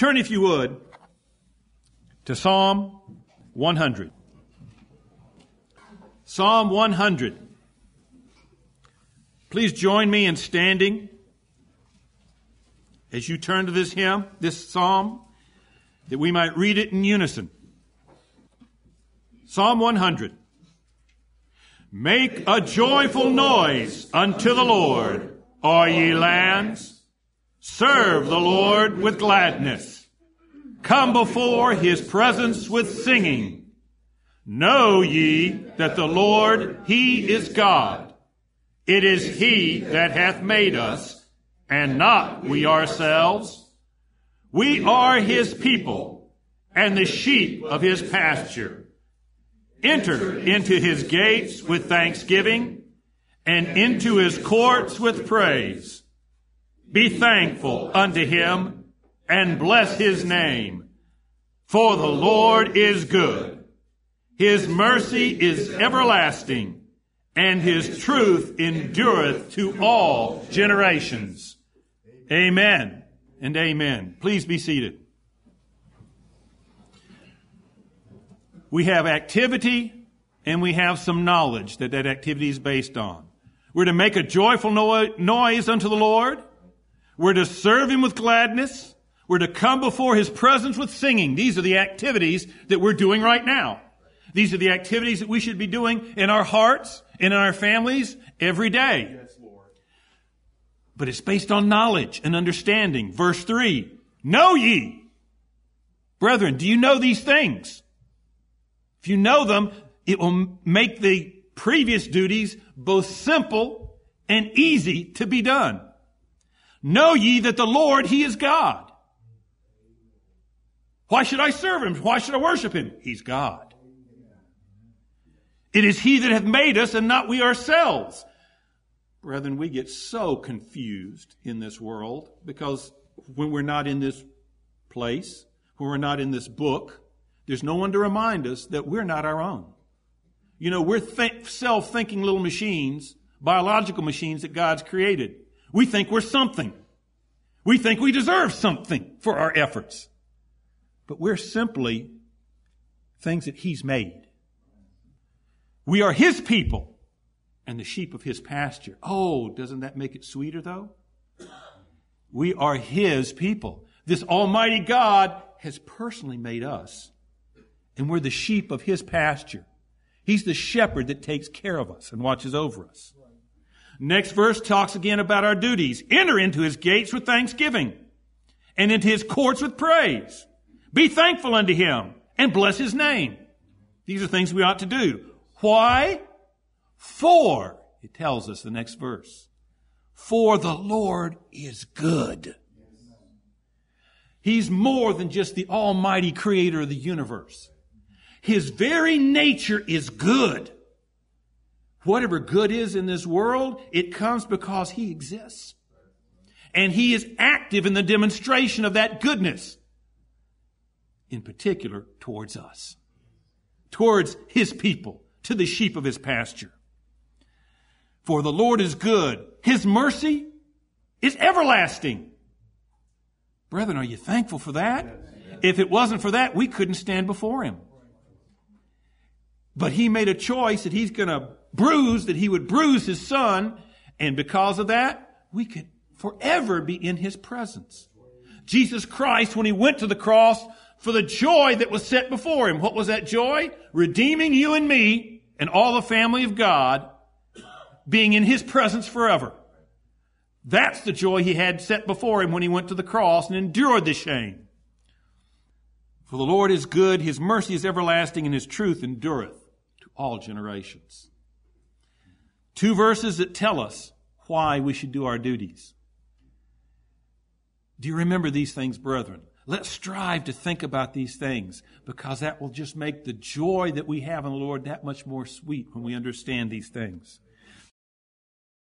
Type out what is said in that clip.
Turn, if you would, to Psalm 100. Psalm 100. Please join me in standing as you turn to this hymn, this psalm, that we might read it in unison. Psalm 100. Make a joyful noise unto the Lord, all ye lands. Serve the Lord with gladness. Come before his presence with singing. Know ye that the Lord, he is God. It is he that hath made us, and not we ourselves. We are his people, and the sheep of his pasture. Enter into his gates with thanksgiving and into his courts with praise. Be thankful unto him and bless his name. For the Lord is good. His mercy is everlasting and his truth endureth to all generations. Amen and amen. Please be seated. we have activity and we have some knowledge that that activity is based on. We're to make a joyful no- noise unto the Lord. We're to serve Him with gladness. We're to come before His presence with singing. These are the activities that we're doing right now. These are the activities that we should be doing in our hearts and in our families every day. Yes, but it's based on knowledge and understanding. Verse 3 Know ye. Brethren, do you know these things? If you know them, it will make the previous duties both simple and easy to be done. Know ye that the Lord, He is God. Why should I serve Him? Why should I worship Him? He's God. It is He that hath made us and not we ourselves. Brethren, we get so confused in this world because when we're not in this place, when we're not in this book, there's no one to remind us that we're not our own. You know, we're th- self thinking little machines, biological machines that God's created. We think we're something. We think we deserve something for our efforts. But we're simply things that He's made. We are His people and the sheep of His pasture. Oh, doesn't that make it sweeter though? We are His people. This Almighty God has personally made us and we're the sheep of his pasture. He's the shepherd that takes care of us and watches over us. Next verse talks again about our duties. Enter into his gates with thanksgiving and into his courts with praise. Be thankful unto him and bless his name. These are things we ought to do. Why? For, it tells us the next verse, for the Lord is good. He's more than just the almighty creator of the universe. His very nature is good. Whatever good is in this world, it comes because He exists. And He is active in the demonstration of that goodness, in particular towards us, towards His people, to the sheep of His pasture. For the Lord is good. His mercy is everlasting. Brethren, are you thankful for that? If it wasn't for that, we couldn't stand before Him. But he made a choice that he's going to bruise, that he would bruise his son. And because of that, we could forever be in his presence. Jesus Christ, when he went to the cross for the joy that was set before him, what was that joy? Redeeming you and me and all the family of God, being in his presence forever. That's the joy he had set before him when he went to the cross and endured the shame. For the Lord is good, his mercy is everlasting, and his truth endureth to all generations. Two verses that tell us why we should do our duties. Do you remember these things, brethren? Let's strive to think about these things because that will just make the joy that we have in the Lord that much more sweet when we understand these things.